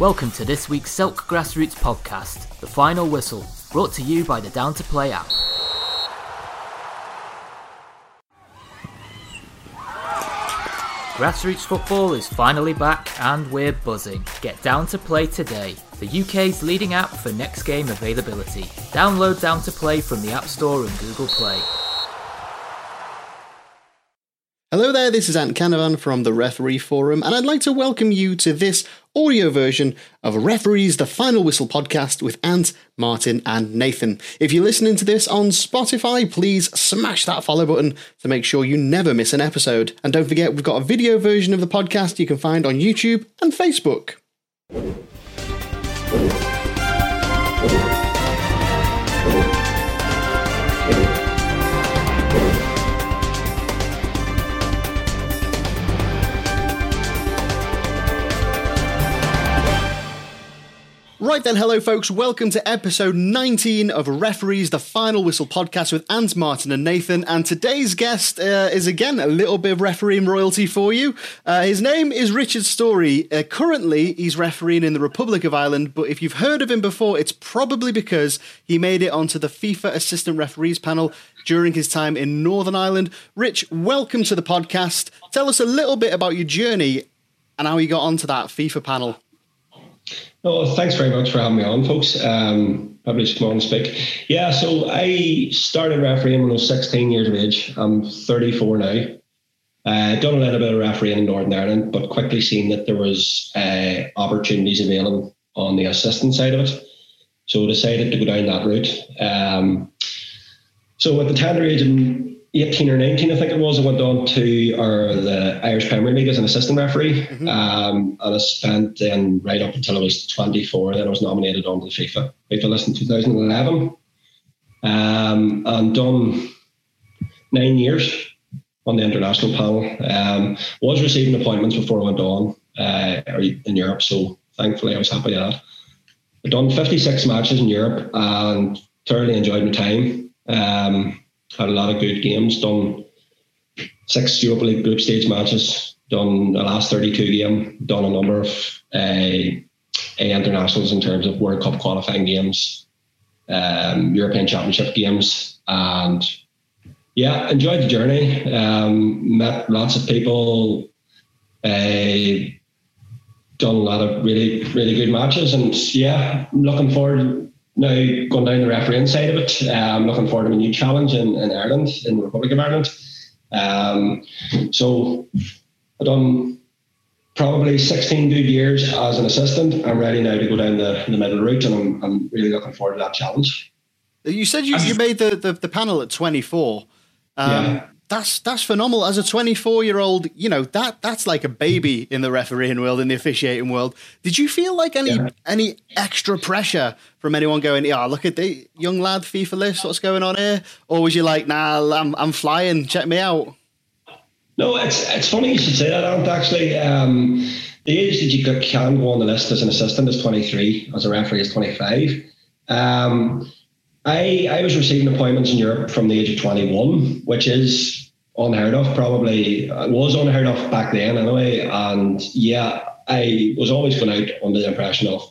Welcome to this week's Silk Grassroots podcast, The Final Whistle, brought to you by the Down to Play app. Grassroots football is finally back and we're buzzing. Get Down to Play today, the UK's leading app for next game availability. Download Down to Play from the App Store and Google Play. Hello there, this is Ant Canavan from the Referee Forum, and I'd like to welcome you to this audio version of Referees the Final Whistle podcast with Ant, Martin, and Nathan. If you're listening to this on Spotify, please smash that follow button to make sure you never miss an episode. And don't forget, we've got a video version of the podcast you can find on YouTube and Facebook. Right then, hello folks. Welcome to episode 19 of Referees, the Final Whistle podcast with Ant, Martin, and Nathan. And today's guest uh, is again a little bit of refereeing royalty for you. Uh, his name is Richard Storey. Uh, currently, he's refereeing in the Republic of Ireland, but if you've heard of him before, it's probably because he made it onto the FIFA Assistant Referees panel during his time in Northern Ireland. Rich, welcome to the podcast. Tell us a little bit about your journey and how you got onto that FIFA panel. Well, thanks very much for having me on, folks. Um, come on speak. Yeah, so I started refereeing when I was 16 years of age. I'm 34 now. Uh, done a little bit of refereeing in Northern Ireland, but quickly seen that there was uh, opportunities available on the assistant side of it. So decided to go down that route. Um, so at the tender age 18 or 19, I think it was, I went on to our, the Irish Premier League as an assistant referee. Mm-hmm. Um, and I spent then right up until I was 24. Then I was nominated onto the FIFA FIFA list in 2011. Um, and done nine years on the international panel. Um, was receiving appointments before I went on uh, in Europe, so thankfully I was happy with that. I've done 56 matches in Europe and thoroughly enjoyed my time. Um, had a lot of good games. Done six Europa League group stage matches. Done the last 32 game. Done a number of uh, internationals in terms of World Cup qualifying games, um, European Championship games, and yeah, enjoyed the journey. Um, met lots of people. Uh, done a lot of really really good matches, and yeah, looking forward now going down the refereeing side of it, I'm looking forward to a new challenge in, in Ireland, in the Republic of Ireland. Um, so I've done probably 16 good years as an assistant. I'm ready now to go down the, the middle route, and I'm, I'm really looking forward to that challenge. You said you, you made the, the, the panel at 24. Um, yeah that's that's phenomenal. As a 24 year old, you know that that's like a baby in the refereeing world, in the officiating world. Did you feel like any yeah. any extra pressure from anyone going, "Yeah, look at the young lad FIFA list. What's going on here?" Or was you like, "Nah, I'm I'm flying. Check me out." No, it's it's funny you should say that, Ant. Actually, um, the age that you can go on the list as an assistant is 23. As a referee is 25. Um, I, I was receiving appointments in Europe from the age of 21, which is unheard of, probably it was unheard of back then anyway. And yeah, I was always going out under the impression of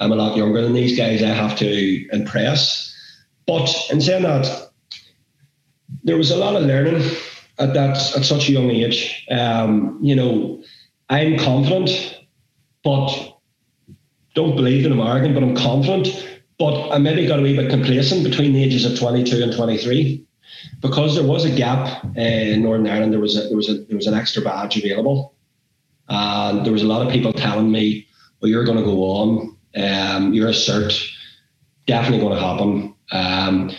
I'm a lot younger than these guys, I have to impress. But in saying that, there was a lot of learning at that at such a young age. Um, you know, I'm confident, but don't believe I'm arrogant, but I'm confident but I maybe got a wee bit complacent between the ages of 22 and 23 because there was a gap uh, in Northern Ireland. There was a, there was a, there was an extra badge available, and there was a lot of people telling me, "Well, you're going to go on. Um, you're a cert, definitely going to happen." Um,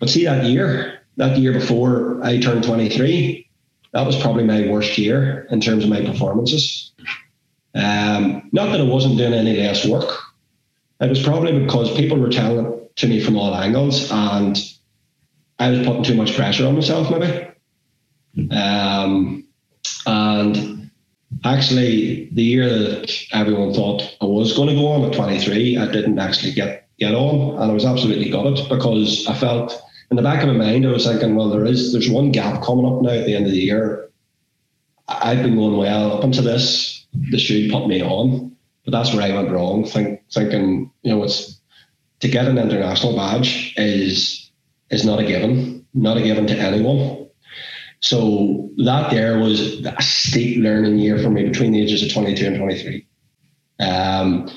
but see that year, that year before I turned 23, that was probably my worst year in terms of my performances. Um, not that I wasn't doing any less work, it was probably because people were telling it to me from all angles, and I was putting too much pressure on myself, maybe. Um, and actually, the year that everyone thought I was going to go on at 23, I didn't actually get get on, and I was absolutely gutted because I felt in the back of my mind I was thinking, well, there is there's one gap coming up now at the end of the year. I've been going well up until this. The should put me on. But that's where I went wrong, think, thinking, you know, it's to get an international badge is is not a given, not a given to anyone. So that there was a steep learning year for me between the ages of 22 and 23. Um,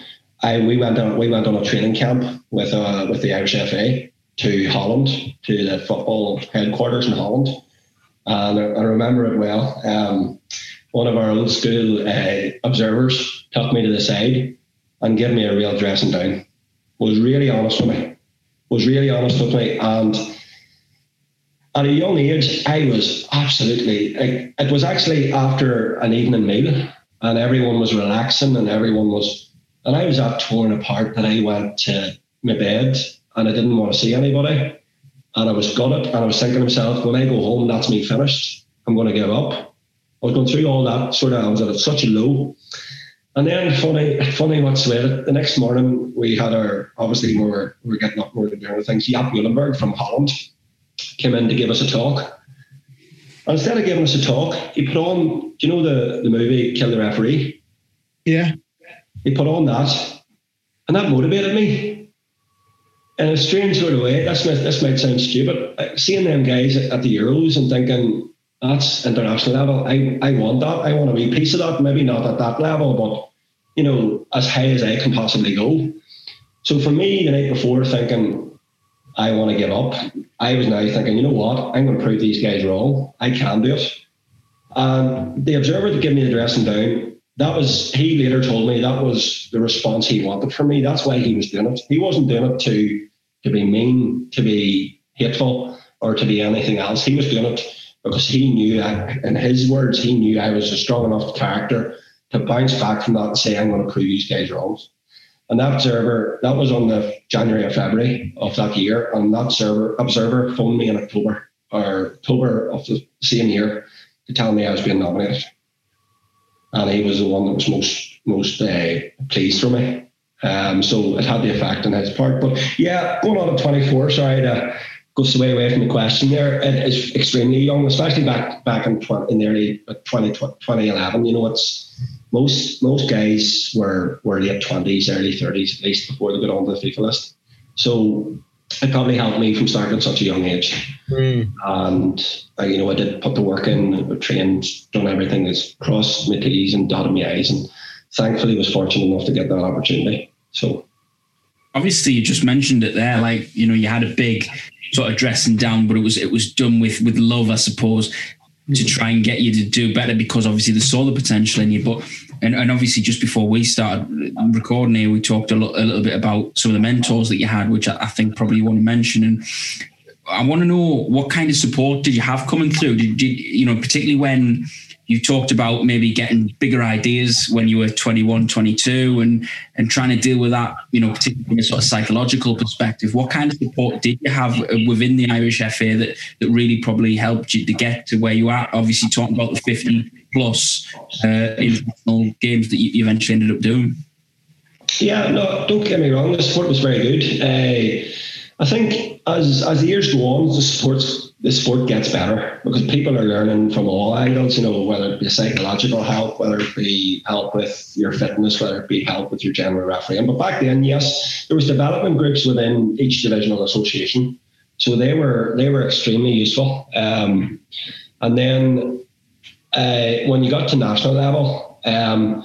I we went on we went on a training camp with uh, with the Irish FA to Holland to the football headquarters in Holland, and I, I remember it well. Um, one of our old school uh, observers took me to the side and gave me a real dressing down. Was really honest with me. Was really honest with me, and at a young age, I was absolutely. Like, it was actually after an evening meal, and everyone was relaxing, and everyone was and I was that torn apart that I went to my bed and I didn't want to see anybody. And I was gutted and I was thinking to myself, when I go home, that's me finished. I'm going to give up. I was going through all that sort of, I was at such a low. And then funny, funny what's it, the next morning we had our, obviously we were, we were getting up, were doing things. Jaap Uilenberg from Holland came in to give us a talk. And instead of giving us a talk, he put on, do you know the, the movie Kill the Referee? Yeah. He put on that, and that motivated me. In a strange sort of way, this might, this might sound stupid. Seeing them guys at the Euros and thinking, that's international level. I, I want that. I want a wee piece of that. Maybe not at that level, but you know, as high as I can possibly go. So for me, the night before, thinking I want to give up, I was now thinking, you know what, I'm going to prove these guys wrong. I can do it. And the observer that gave me the dressing down that was he later told me that was the response he wanted from me. That's why he was doing it. He wasn't doing it to to be mean, to be hateful, or to be anything else. He was doing it because he knew, that, in his words, he knew I was a strong enough character to bounce back from that and say, "I'm going to prove these guys wrong." And that observer, that was on the January or February of that year, and that server observer phoned me in October or October of the same year to tell me I was being nominated and he was the one that was most most uh, pleased for me. Um, so it had the effect on his part. But yeah, going on at 24, sorry to go way away from the question there. It is extremely young, especially back back in, 20, in the early 20, 2011. You know, it's most most guys were were late 20s, early 30s at least before they got onto the FIFA list. So it probably helped me from starting at such a young age. Mm. And uh, you know, I did put the work in, trained, done everything that's crossed my T's and dotted my I's, and thankfully was fortunate enough to get that opportunity. So, obviously, you just mentioned it there. Like you know, you had a big sort of dressing down, but it was it was done with with love, I suppose, to mm. try and get you to do better because obviously they saw the potential in you. But and, and obviously just before we started recording here, we talked a, lo- a little bit about some of the mentors that you had, which I, I think probably you want to mention. And I want to know what kind of support did you have coming through? Did, did you know, particularly when you talked about maybe getting bigger ideas when you were 21, 22 and, and trying to deal with that, you know, particularly from a sort of psychological perspective. What kind of support did you have within the Irish FA that, that really probably helped you to get to where you are? Obviously, talking about the 50 plus uh, international games that you eventually ended up doing. Yeah, no, don't get me wrong. The sport was very good. Uh, I think as as the years go on, the sports the sport gets better because people are learning from all angles. You know, whether it be psychological help, whether it be help with your fitness, whether it be help with your general refereeing. But back then, yes, there was development groups within each divisional association, so they were they were extremely useful. Um, and then uh, when you got to national level, um,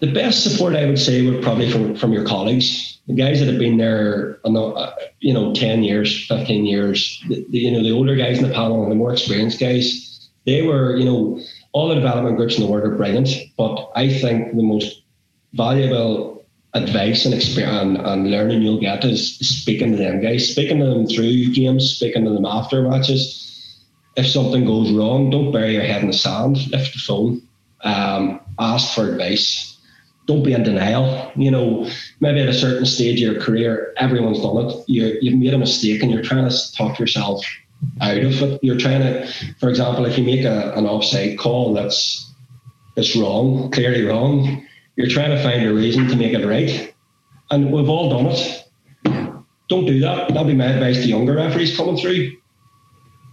the best support I would say would probably from from your colleagues, the guys that have been there, uh, you know, ten years, fifteen years. The, the, you know, the older guys in the panel the more experienced guys, they were, you know, all the development groups in the world are brilliant. But I think the most valuable advice and experience and, and learning you'll get is speaking to them guys, speaking to them through games, speaking to them after matches if something goes wrong, don't bury your head in the sand. Lift the phone, um, ask for advice. Don't be in denial. You know, maybe at a certain stage of your career, everyone's done it. You, you've made a mistake and you're trying to talk yourself out of it. You're trying to, for example, if you make a, an offside call that's that's wrong, clearly wrong, you're trying to find a reason to make it right. And we've all done it. Don't do that. That'll be my advice to younger referees coming through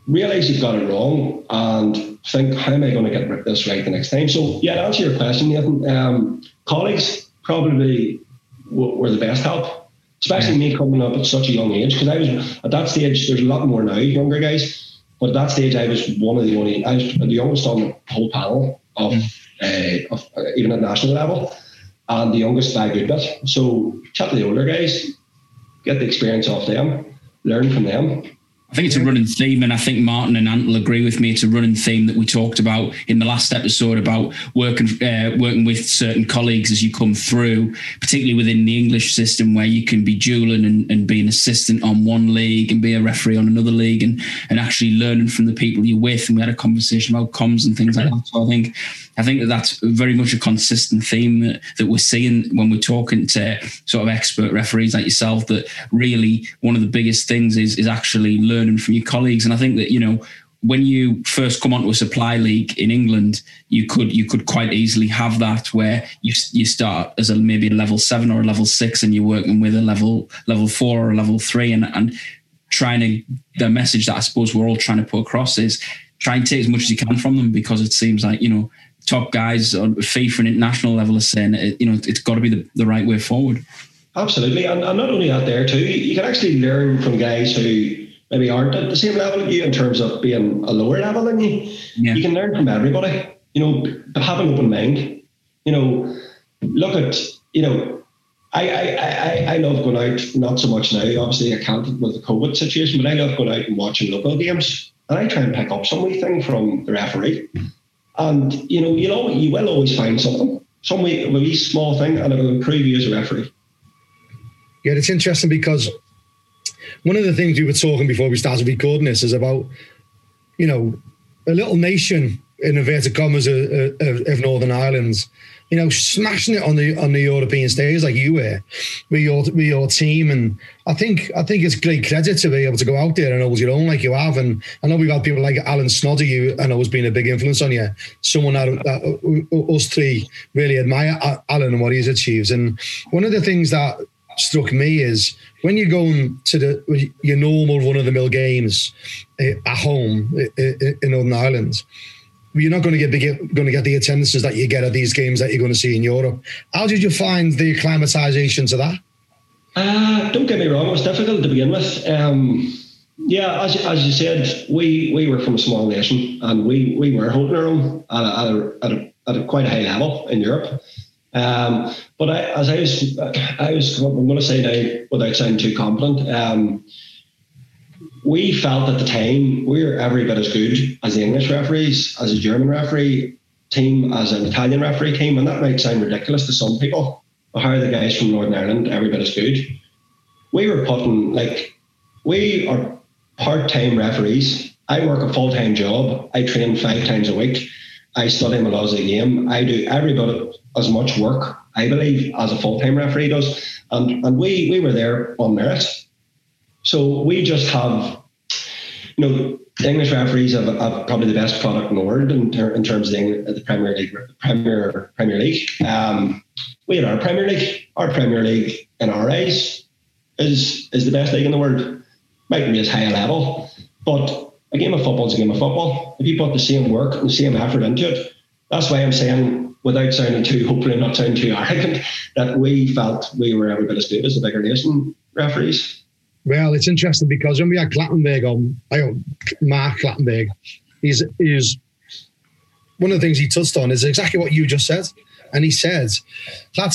realize you've got it wrong and think, how am I going to get this right the next time? So, yeah, to answer your question, Nathan, um, colleagues, probably were the best help, especially me coming up at such a young age. Because I was at that stage, there's a lot more now, younger guys. But at that stage, I was one of the only, I was the youngest on the whole panel of, mm. uh, of uh, even at national level, and the youngest by a good bit. So chat to the older guys, get the experience off them, learn from them, I think it's a running theme, and I think Martin and Ant will agree with me. It's a running theme that we talked about in the last episode about working uh, working with certain colleagues as you come through, particularly within the English system, where you can be dueling and, and be an assistant on one league and be a referee on another league, and and actually learning from the people you're with. And we had a conversation about comms and things like that. So I think I think that that's very much a consistent theme that, that we're seeing when we're talking to sort of expert referees like yourself. That really one of the biggest things is is actually learning from your colleagues. And I think that you know when you first come onto a supply league in England, you could you could quite easily have that where you you start as a maybe a level seven or a level six, and you're working with a level level four or a level three, and and trying to the message that I suppose we're all trying to put across is try and take as much as you can from them because it seems like you know top guys on FIFA and international level are saying, you know, it's got to be the, the right way forward. Absolutely. And, and not only that there too, you can actually learn from guys who maybe aren't at the same level as you in terms of being a lower level than you. Yeah. You can learn from everybody. You know, have an open mind. You know, look at, you know, I, I, I, I love going out, not so much now, obviously I can't with the COVID situation, but I love going out and watching local games. And I try and pick up some wee thing from the referee. And you know, you know, you will always find something, some wee small thing, and it will improve you as a referee. Yeah, it's interesting because one of the things we were talking before we started recording this is about, you know, a little nation in inverted commas of, of, of Northern Ireland's you know, smashing it on the on the European stage like you were with your with your team. And I think I think it's great credit to be able to go out there and hold your own like you have. And I know we've had people like Alan Snoddy, you I has been a big influence on you. Someone that, that uh, us three really admire Alan and what he's achieved. And one of the things that struck me is when you're going to the your normal run of the mill games eh, at home eh, eh, in Northern Ireland you're not going to get going to get the attendances that you get at these games that you're going to see in Europe. How did you find the acclimatization to that? Uh, don't get me wrong, it was difficult to begin with. Um, yeah, as, as you said, we, we were from a small nation and we, we were holding our own at a, at a, at a, at a quite a high level in Europe. Um, but I, as I was, I was, I'm going to say now without sounding too confident, um, we felt at the time we were every bit as good as the English referees, as a German referee team, as an Italian referee team, and that might sound ridiculous to some people. But how are the guys from Northern Ireland every bit as good? We were putting like we are part-time referees. I work a full-time job. I train five times a week. I study my laws of the game. I do every bit as much work, I believe, as a full-time referee does. And and we we were there on merit. So we just have, you know, English referees have, have, probably the best product in the world in, ter- in terms of the, the, Premier League. Premier Premier League. Um, we had our Premier League. Our Premier League, in our eyes, is is the best league in the world. Might be as high a level, but a game of football is a game of football. If you put the same work and the same effort into it, that's why I'm saying, without sounding too, hopefully not sounding too arrogant, that we felt we were every bit as good as the bigger nation referees. Well, it's interesting because when we had Clattenburg on, I know Mark Clattenburg, he's, he's one of the things he touched on is exactly what you just said. And he said, Clat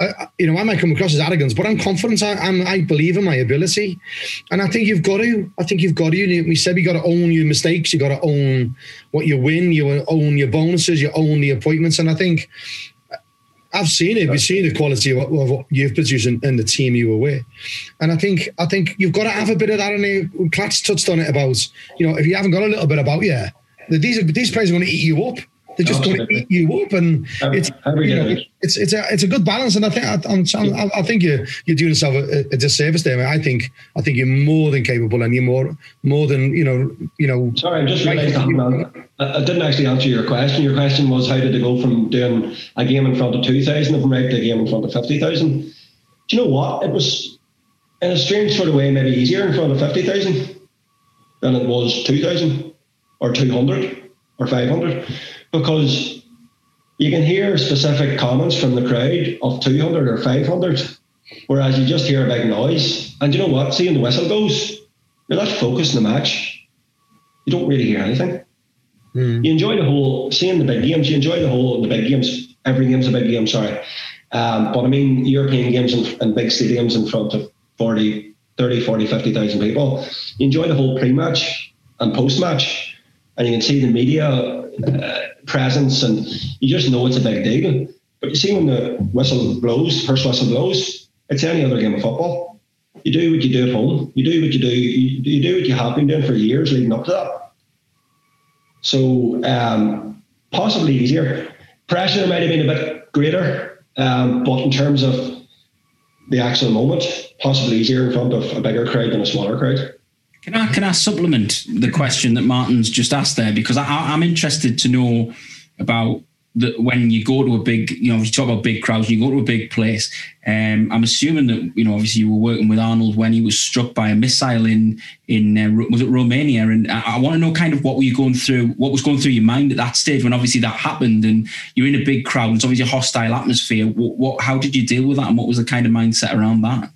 I, you know, I might come across as arrogance, but I'm confident. I, I'm, I believe in my ability, and I think you've got to. I think you've got to. We said you got to own your mistakes. You got to own what you win. You own your bonuses. You own the appointments, and I think I've seen it. We've seen the quality of, of what you've produced in, in, the team you were with, and I think I think you've got to have a bit of that. And Clat's touched on it about you know if you haven't got a little bit about you, these are, these players are going to eat you up. They're just going to eat you up, and it's you know it's it's a it's a good balance. And I think I, I'm, I think you're you're doing yourself a, a disservice there. I think I think you're more than capable, and you're more more than you know you know. Sorry, I'm just realised I didn't actually answer your question. Your question was how did it go from doing a game in front of two thousand of them right to a game in front of fifty thousand? Do you know what? It was in a strange sort of way maybe easier in front of fifty thousand than it was two thousand or two hundred or five hundred because you can hear specific comments from the crowd of 200 or 500, whereas you just hear a big noise. And you know what? Seeing the whistle goes, you're not focused on the match. You don't really hear anything. Mm. You enjoy the whole, seeing the big games, you enjoy the whole, the big games. Every game's a big game, sorry. Um, but I mean, European games and, and big stadiums in front of 40, 30, 40, 50,000 people. You enjoy the whole pre match and post match, and you can see the media uh, presence, and you just know it's a big deal. But you see, when the whistle blows, first whistle blows, it's any other game of football. You do what you do at home. You do what you do. You, do what you have been doing for years leading up to that. So um, possibly easier. Pressure might have been a bit greater, um, but in terms of the actual moment, possibly easier in front of a bigger crowd than a smaller crowd. Can I can I supplement the question that Martin's just asked there because I, I'm interested to know about that when you go to a big, you know, you talk about big crowds, you go to a big place. Um, I'm assuming that you know, obviously, you were working with Arnold when he was struck by a missile in in uh, was it Romania? And I, I want to know kind of what were you going through, what was going through your mind at that stage when obviously that happened, and you're in a big crowd. And it's obviously a hostile atmosphere. What, what how did you deal with that, and what was the kind of mindset around that?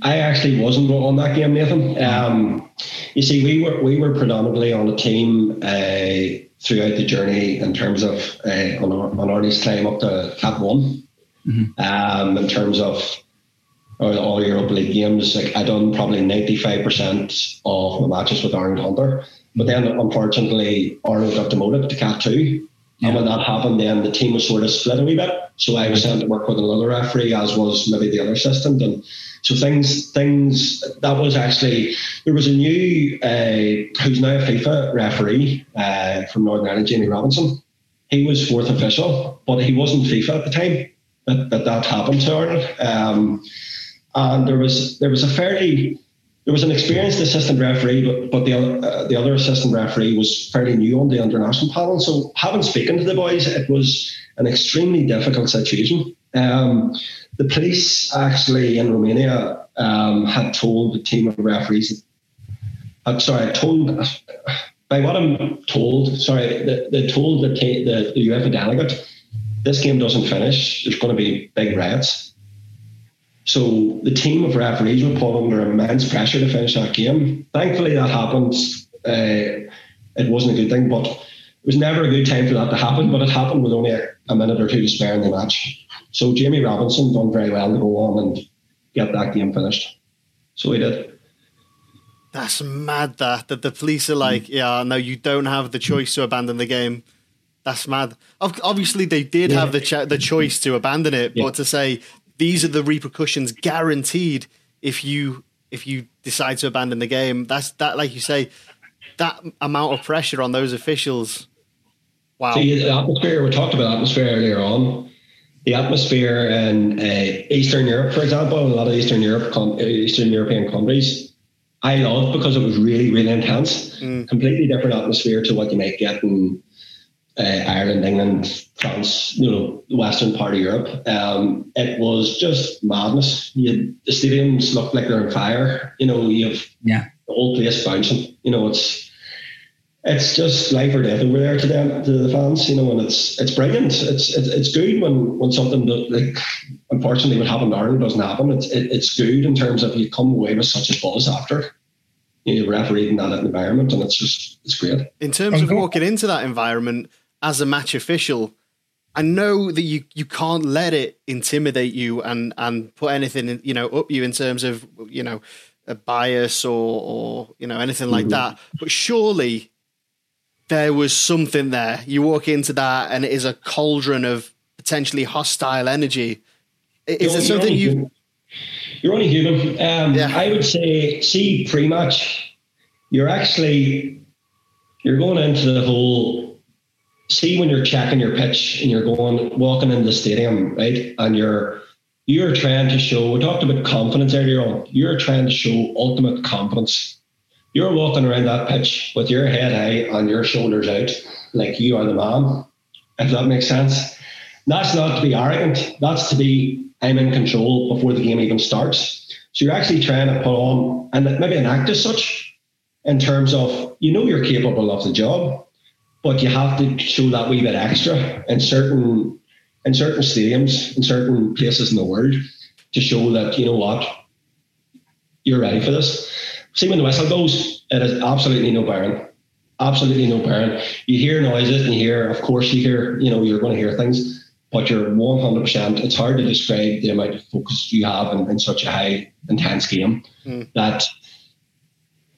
I actually wasn't on that game, Nathan. Um, you see, we were we were predominantly on a team. Uh, throughout the journey in terms of uh, on, our, on Arnie's climb up to Cat One. Mm-hmm. Um, in terms of all, Europe League games, like I done probably ninety five percent of my matches with Arnold Hunter. But then unfortunately Arnold got demoted to Cat Two. Yeah. And when that happened, then the team was sort of split a wee bit. So I was sent to work with another referee, as was maybe the other assistant. And so things, things that was actually there was a new uh, who's now a FIFA referee uh, from Northern Arnold, Jamie Robinson. He was fourth official, but he wasn't FIFA at the time that that, that happened to Ireland. Um, and there was there was a fairly there was an experienced assistant referee, but, but the uh, the other assistant referee was fairly new on the international panel. So having spoken to the boys, it was an extremely difficult situation. Um, the police actually in Romania um, had told the team of referees. I'm sorry, told by what I'm told. Sorry, they, they told the, the the UEFA delegate this game doesn't finish. There's going to be big riots. So the team of referees were put under immense pressure to finish that game. Thankfully, that happened. Uh, it wasn't a good thing, but it was never a good time for that to happen. But it happened with only a, a minute or two to spare in the match. So Jamie Robinson done very well to go on and get that game finished. So he did. That's mad that that the police are like, mm. yeah, no, you don't have the choice to abandon the game. That's mad. Obviously, they did yeah. have the ch- the choice to abandon it, yeah. but to say these are the repercussions guaranteed if you if you decide to abandon the game, that's that, like you say, that amount of pressure on those officials. Wow. See, the atmosphere. We talked about atmosphere earlier on the atmosphere in uh, Eastern Europe, for example, a lot of Eastern Europe, Eastern European countries, I loved because it was really, really intense. Mm. Completely different atmosphere to what you might get in uh, Ireland, England, France, you know, the western part of Europe. Um, it was just madness. You, the stadiums looked like they're on fire. You know, you have yeah. the whole place bouncing. You know, it's it's just life or death over there to them to the fans, you know, and it's it's brilliant. It's it's, it's good when when something that, like unfortunately what happened in Ireland doesn't happen. It's it, it's good in terms of you come away with such a buzz after you know, refereeing that environment, and it's just it's great. In terms of walking into that environment as a match official, I know that you you can't let it intimidate you and and put anything you know up you in terms of you know a bias or or you know anything like mm-hmm. that. But surely there was something there. You walk into that, and it is a cauldron of potentially hostile energy. Is it something you? You're only human. Um, yeah. I would say, see pre-match, you're actually you're going into the whole. See when you're checking your pitch and you're going walking into the stadium, right? And you're you're trying to show. We talked about confidence earlier on. You're trying to show ultimate confidence you're walking around that pitch with your head high and your shoulders out, like you are the man, if that makes sense. That's not to be arrogant. That's to be, I'm in control before the game even starts. So you're actually trying to put on, and maybe an act as such, in terms of, you know, you're capable of the job. but you have to show that wee bit extra in certain in certain stadiums, in certain places in the world, to show that you know what you're ready for this. See when the whistle goes, it is absolutely no bearing. Absolutely no bearing. You hear noises and you hear, of course, you hear, you know, you're going to hear things, but you're 100%. It's hard to describe the amount of focus you have in, in such a high, intense game mm. that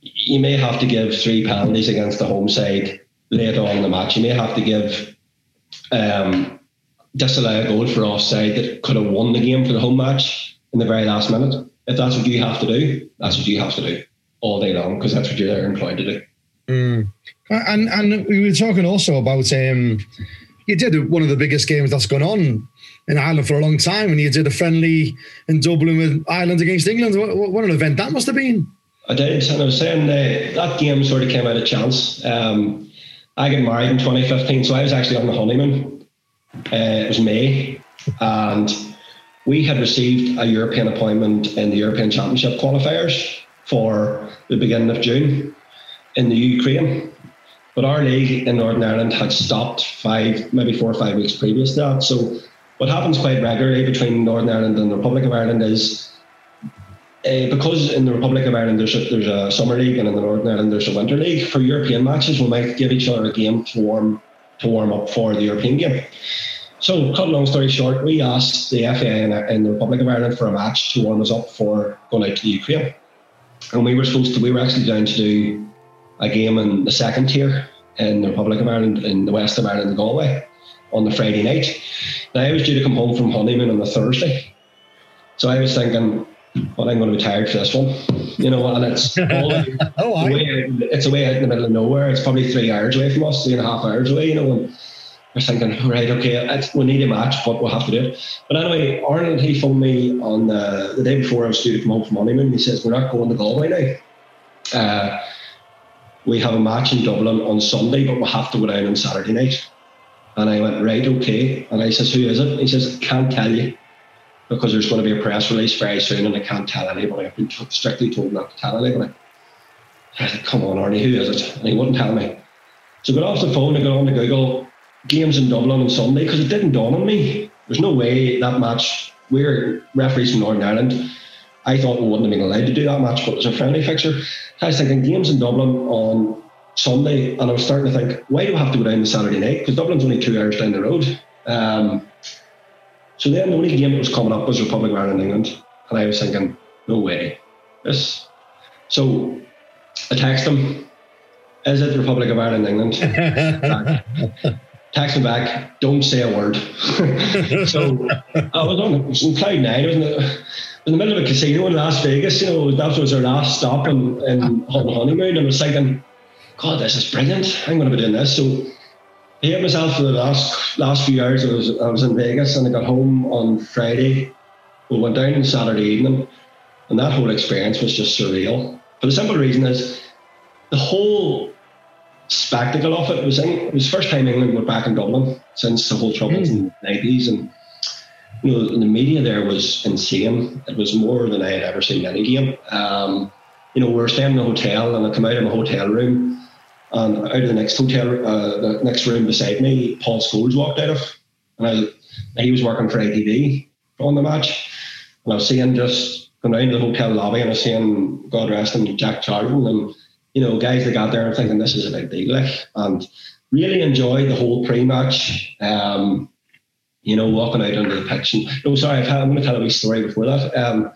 you may have to give three penalties against the home side later on in the match. You may have to give um, disallow a goal for offside that could have won the game for the home match in the very last minute. If that's what you have to do, that's what you have to do all day long because that's what you're there employed to do. Mm. And and we were talking also about um, you did one of the biggest games that's gone on in Ireland for a long time, and you did a friendly in Dublin with Ireland against England. What, what an event that must have been! I did, and I was saying uh, that game sort of came out of chance. Um, I got married in 2015, so I was actually on the honeymoon. Uh, it was May, and we had received a European appointment in the European Championship qualifiers for the beginning of June in the Ukraine. But our league in Northern Ireland had stopped five, maybe four or five weeks previous to that. So what happens quite regularly between Northern Ireland and the Republic of Ireland is uh, because in the Republic of Ireland there's a, there's a summer league and in the Northern Ireland there's a winter league. For European matches, we might give each other a game to warm to warm up for the European game. So, cut a long story short, we asked the FA in, in, the Republic of Ireland for a match to warm us up for going out to the Ukraine, and we were supposed to. We were actually down to do a game in the second tier in the Republic of Ireland, in the west of Ireland, Galway, on the Friday night. Now I was due to come home from honeymoon on the Thursday, so I was thinking, well, I'm going to be tired for this one, you know, and it's all oh, way, it's away out in the middle of nowhere. It's probably three hours away from us, three and a half hours away, you know. And, I was thinking, right, okay, we need a match, but we'll have to do it. But anyway, Arnold, he phoned me on the, the day before I was due to come home from honeymoon. He says, We're not going to Galway now. Uh, we have a match in Dublin on Sunday, but we'll have to go down on Saturday night. And I went, Right, okay. And I says, Who is it? He says, Can't tell you because there's going to be a press release very soon and I can't tell anybody. I've been t- strictly told not to tell anybody. I said, Come on, Arnie, who is it? And he wouldn't tell me. So I got off the phone, I got on to Google games in Dublin on Sunday because it didn't dawn on me. There's no way that match. We're referees from Northern Ireland. I thought we wouldn't have been allowed to do that match, but it was a friendly fixture. I was thinking games in Dublin on Sunday, and I was starting to think, why do we have to go down the Saturday night? Because Dublin's only two hours down the road. Um, so then the only game that was coming up was Republic of Ireland England, and I was thinking, no way, this. So I text them, is it Republic of Ireland England? text back, don't say a word. so I was on, was in cloud nine. I was in, the, in the middle of a casino in Las Vegas. You know, that was our last stop in, in on honeymoon. And I was thinking, God, this is brilliant. I'm going to be doing this. So I hit myself for the last last few hours. I was I was in Vegas and I got home on Friday. We went down on Saturday evening, and that whole experience was just surreal. For the simple reason is the whole spectacle of it. was it was the first time England were back in Dublin since the whole troubles mm. in the nineties, and you know the media there was insane. It was more than I had ever seen any game. Um, you know, we were staying in a hotel, and I come out of my hotel room, and out of the next hotel, uh, the next room beside me, Paul Scholes walked out of, and I, he was working for ITV on the match, and I was seeing just going down to the hotel lobby, and I was seeing God rest him, Jack Charlton, and you know, guys that got there and thinking this is a big deal, like, and really enjoyed the whole pre-match. Um, you know, walking out onto the pitch. And, no, sorry, I'm going to tell a wee story before that. Um,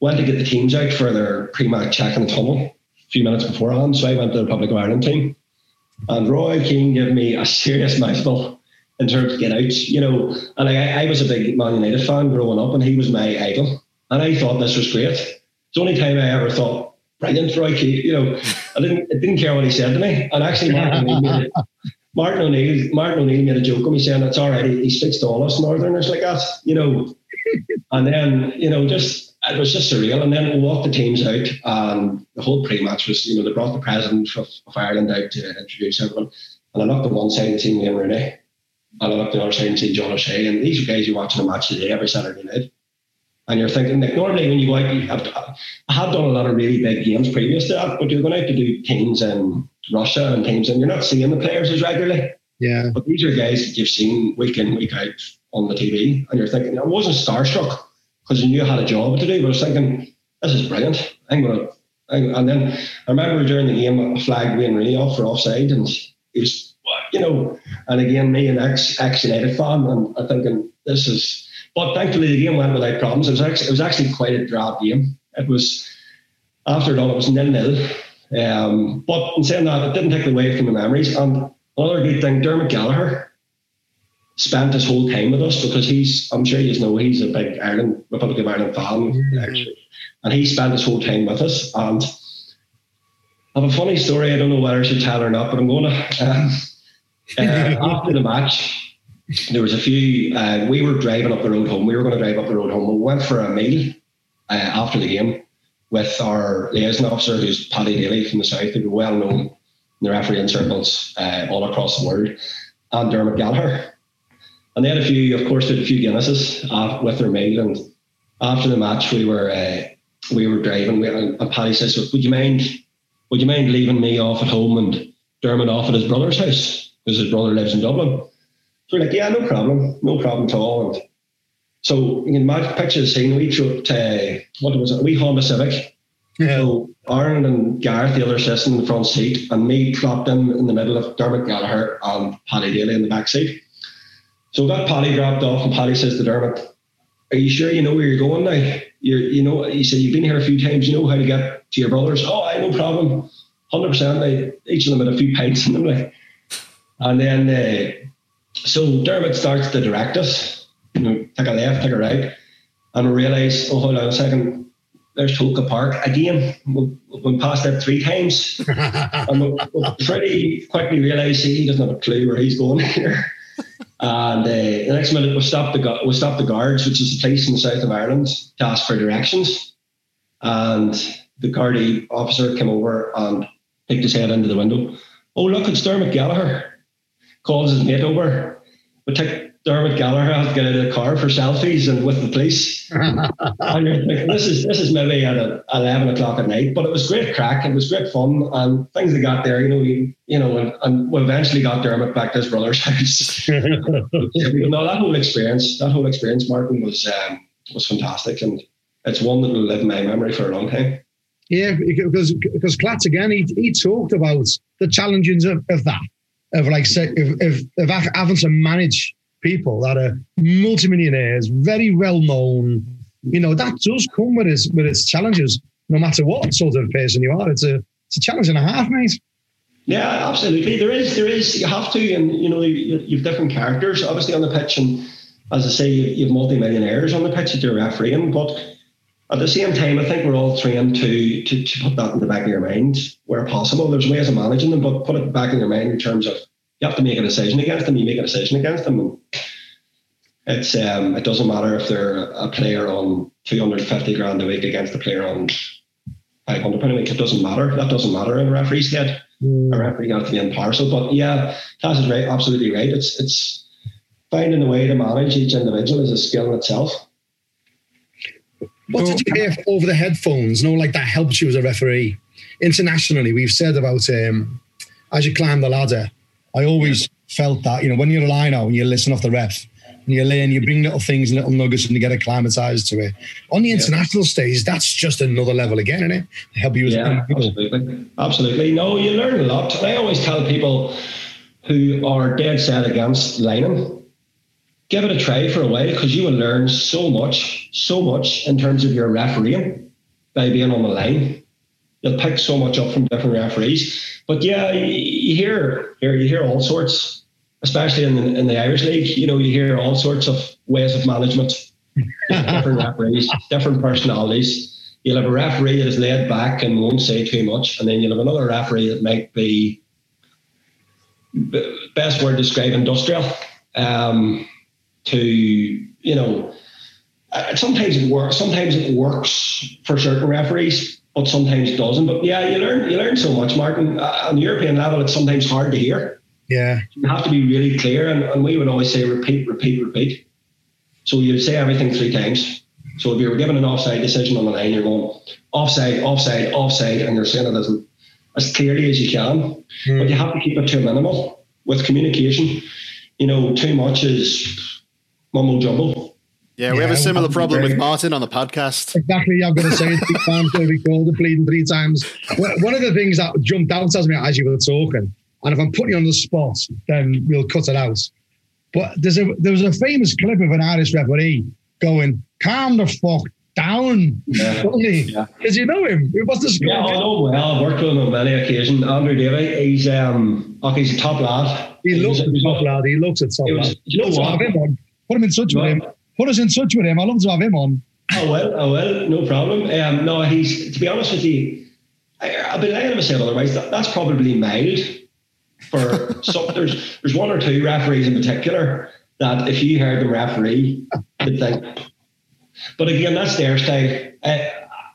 went to get the teams out for their pre-match check in the tunnel a few minutes beforehand. So I went to the Republic of Ireland team, and Roy Keane gave me a serious mouthful in terms of get out. You know, and I, I was a big Man United fan growing up, and he was my idol, and I thought this was great. It's the only time I ever thought brilliant, Roy Keane. You know, I didn't I didn't care what he said to me. And actually, Martin O'Neill made it, Martin O'Neill, Martin O'Neill made a joke of me saying that's all right. He, he speaks to all us Northerners like that, you know. And then you know, just it was just surreal. And then we walked the teams out, and the whole pre-match was, you know, they brought the president of, of Ireland out to introduce everyone. And I looked at one side and see Wayne Rooney, and I looked at the other side and see John O'Shea. And these guys you're watching a match today every Saturday night. And you're thinking, like, normally when you go out, you have to, I have done a lot of really big games previous to that, but you're going out to do teams in Russia and teams, and you're not seeing the players as regularly. Yeah. But these are guys that you've seen week in, week out on the TV, and you're thinking, I wasn't starstruck because you knew I had a job to do, but I was thinking, this is brilliant. I'm to. And then I remember during the game, a flag Wayne Rooney off for offside, and he was, you know, and again, me, an ex ex United fan, and I'm thinking, this is. But thankfully, the game went without problems. It was actually, it was actually quite a drab game. It was, after it all, it was nil nil. Um, but in saying that, it didn't take away from the memories. And another good thing, Dermot Gallagher spent his whole time with us because he's, I'm sure you know, he's a big Ireland, Republic of Ireland fan, mm-hmm. and he spent his whole time with us. And I have a funny story. I don't know whether I should tell or not, but I'm going to. Um, uh, after the match, there was a few. Uh, we were driving up the road home. We were going to drive up the road home. We went for a meal uh, after the game with our liaison officer, who's Paddy Daly from the south, who's well known in the refereeing circles uh, all across the world, and Dermot Gallagher. And they had a few, of course, had a few Guinnesses uh, with their meal. And after the match, we were uh, we were driving, we, and Paddy says, "Would you mind? Would you mind leaving me off at home and Dermot off at his brother's house because his brother lives in Dublin?" So we're like, "Yeah, no problem, no problem at all." And so you can imagine, picture the scene. We drove to what was it? We Honda Civic. Yeah. So Aaron and Gareth, the other assistant in the front seat, and me dropped in in the middle of Dermot Gallagher and Paddy Daly in the back seat. So got Paddy dropped off, and Paddy says to Dermot, "Are you sure you know where you're going now? You you know," he said, "You've been here a few times. You know how to get to your brothers." Oh, I no problem, hundred percent. Each of them had a few pints in them, like. And then, uh, so Dermot starts to direct us you know, take a left, take a right, and we realise, oh, hold on a second, there's Tolka Park again. We've, been past that three times, and we, we pretty quickly realise he doesn't have a clue where he's going here. And uh, the next minute, we stopped the we stopped the guards, which is a place in the south of Ireland, to ask for directions. And the guardy officer came over and picked his head into the window. Oh, look, it's Dermot Gallagher. Calls his mate over. We took Dermot Gallagher to get out of the car for selfies and with the police. and you're thinking, this is this is maybe at eleven o'clock at night, but it was great crack. It was great fun and things that got there. You know, we, you know, and, and we eventually got Dermot back to his brother's house. you know, that whole experience, that whole experience, Martin was um, was fantastic, and it's one that will live in my memory for a long time. Yeah, because because Clatts again, he, he talked about the challenges of, of that, of like if, if, having to manage people that are multimillionaires, very well known. You know, that does come with its with its challenges, no matter what sort of person you are. It's a it's a challenge and a half, mate. Yeah, absolutely. There is, there is. You have to, and you know, you, you've different characters, obviously on the pitch, and as I say, you have multi-millionaires on the pitch that you're refereeing. But at the same time, I think we're all trained to, to to put that in the back of your mind where possible. There's ways of managing them, but put it back in your mind in terms of you have to make a decision against them. You make a decision against them. And it's um, it doesn't matter if they're a player on 250 grand a week against a player on 500 pound a week. It doesn't matter. That doesn't matter in a referee's head. Mm. A referee has to be impartial. But yeah, Cass is right, absolutely right. It's it's finding a way to manage each individual is a skill in itself. What did you hear over the headphones? No, like that helps you as a referee. Internationally, we've said about um, as you climb the ladder, I always felt that, you know, when you're a liner and you listen off the ref and you learn, you bring little things, little nuggets, and you get acclimatized to it. On the international yeah. stage, that's just another level again, isn't it? help you as yeah, absolutely. Absolutely. No, you learn a lot. I always tell people who are dead set against lining, give it a try for a while because you will learn so much, so much in terms of your refereeing by being on the line you'll pick so much up from different referees. But yeah, you hear you hear all sorts, especially in the, in the Irish league. You know, you hear all sorts of ways of management, different referees, different personalities. You'll have a referee that is laid back and won't say too much, and then you'll have another referee that might be best word to describe industrial. Um, to you know, uh, sometimes it works. Sometimes it works for certain referees but sometimes it doesn't. But yeah, you learn you learn so much, Martin. Uh, on the European level, it's sometimes hard to hear. Yeah, you have to be really clear, and, and we would always say repeat, repeat, repeat. So you'd say everything three times. So if you're given an offside decision on the line, you're going offside, offside, offside, and you're saying it as as clearly as you can, mm. but you have to keep it to a minimal with communication. You know, too much is mumble jumble. Yeah, we yeah, have a similar problem with Martin on the podcast. Exactly, I'm going to say it three times, going to recall the bleeding three times. One of the things that jumped out at me as you were talking, and if I'm putting you on the spot, then we'll cut it out. But there's a there was a famous clip of an Irish referee going, "Calm the fuck down. Yeah. Yeah. Did you know him? It was the Yeah, I know well. I've worked with him on many occasions. Andrew Davey, he's um okay, he's a top lad. He, looks a top lad. He looks a top was, lad. You know what? Put him in touch with him. Put us in touch with him. I love to have him on. Oh well, oh well, no problem. Um, no, he's to be honest with you, I, I've been lying to say otherwise. That, that's probably mild for some. There's there's one or two referees in particular that if you heard the referee, you'd think but again, that's their style. Uh,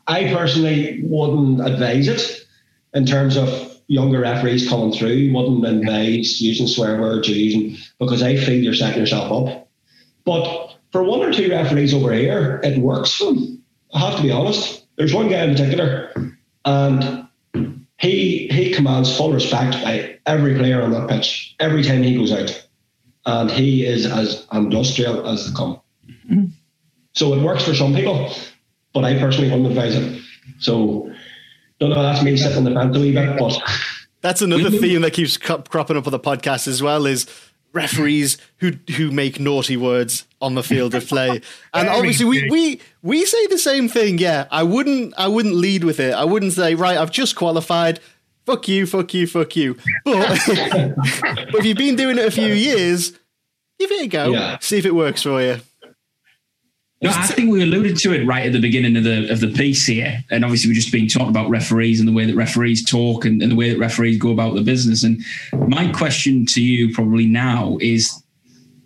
I personally wouldn't advise it in terms of younger referees coming through. Wouldn't advise using swear words or using because I feel you're setting yourself up. But for one or two referees over here, it works for them. I have to be honest. There's one guy in particular, and he he commands full respect by every player on that pitch every time he goes out, and he is as industrial as they come. Mm-hmm. So it works for some people, but I personally wouldn't advise it. So don't know. That's me sitting on the fence a wee bit, but that's another theme that keeps cropping up on the podcast as well. Is referees who who make naughty words on the field of play. And obviously we, we we say the same thing, yeah. I wouldn't I wouldn't lead with it. I wouldn't say, right, I've just qualified. Fuck you, fuck you, fuck you. But, but if you've been doing it a few years, give it a go. Yeah. See if it works for you. No, I think we alluded to it right at the beginning of the of the piece here, and obviously we've just been talking about referees and the way that referees talk and, and the way that referees go about the business. And my question to you, probably now, is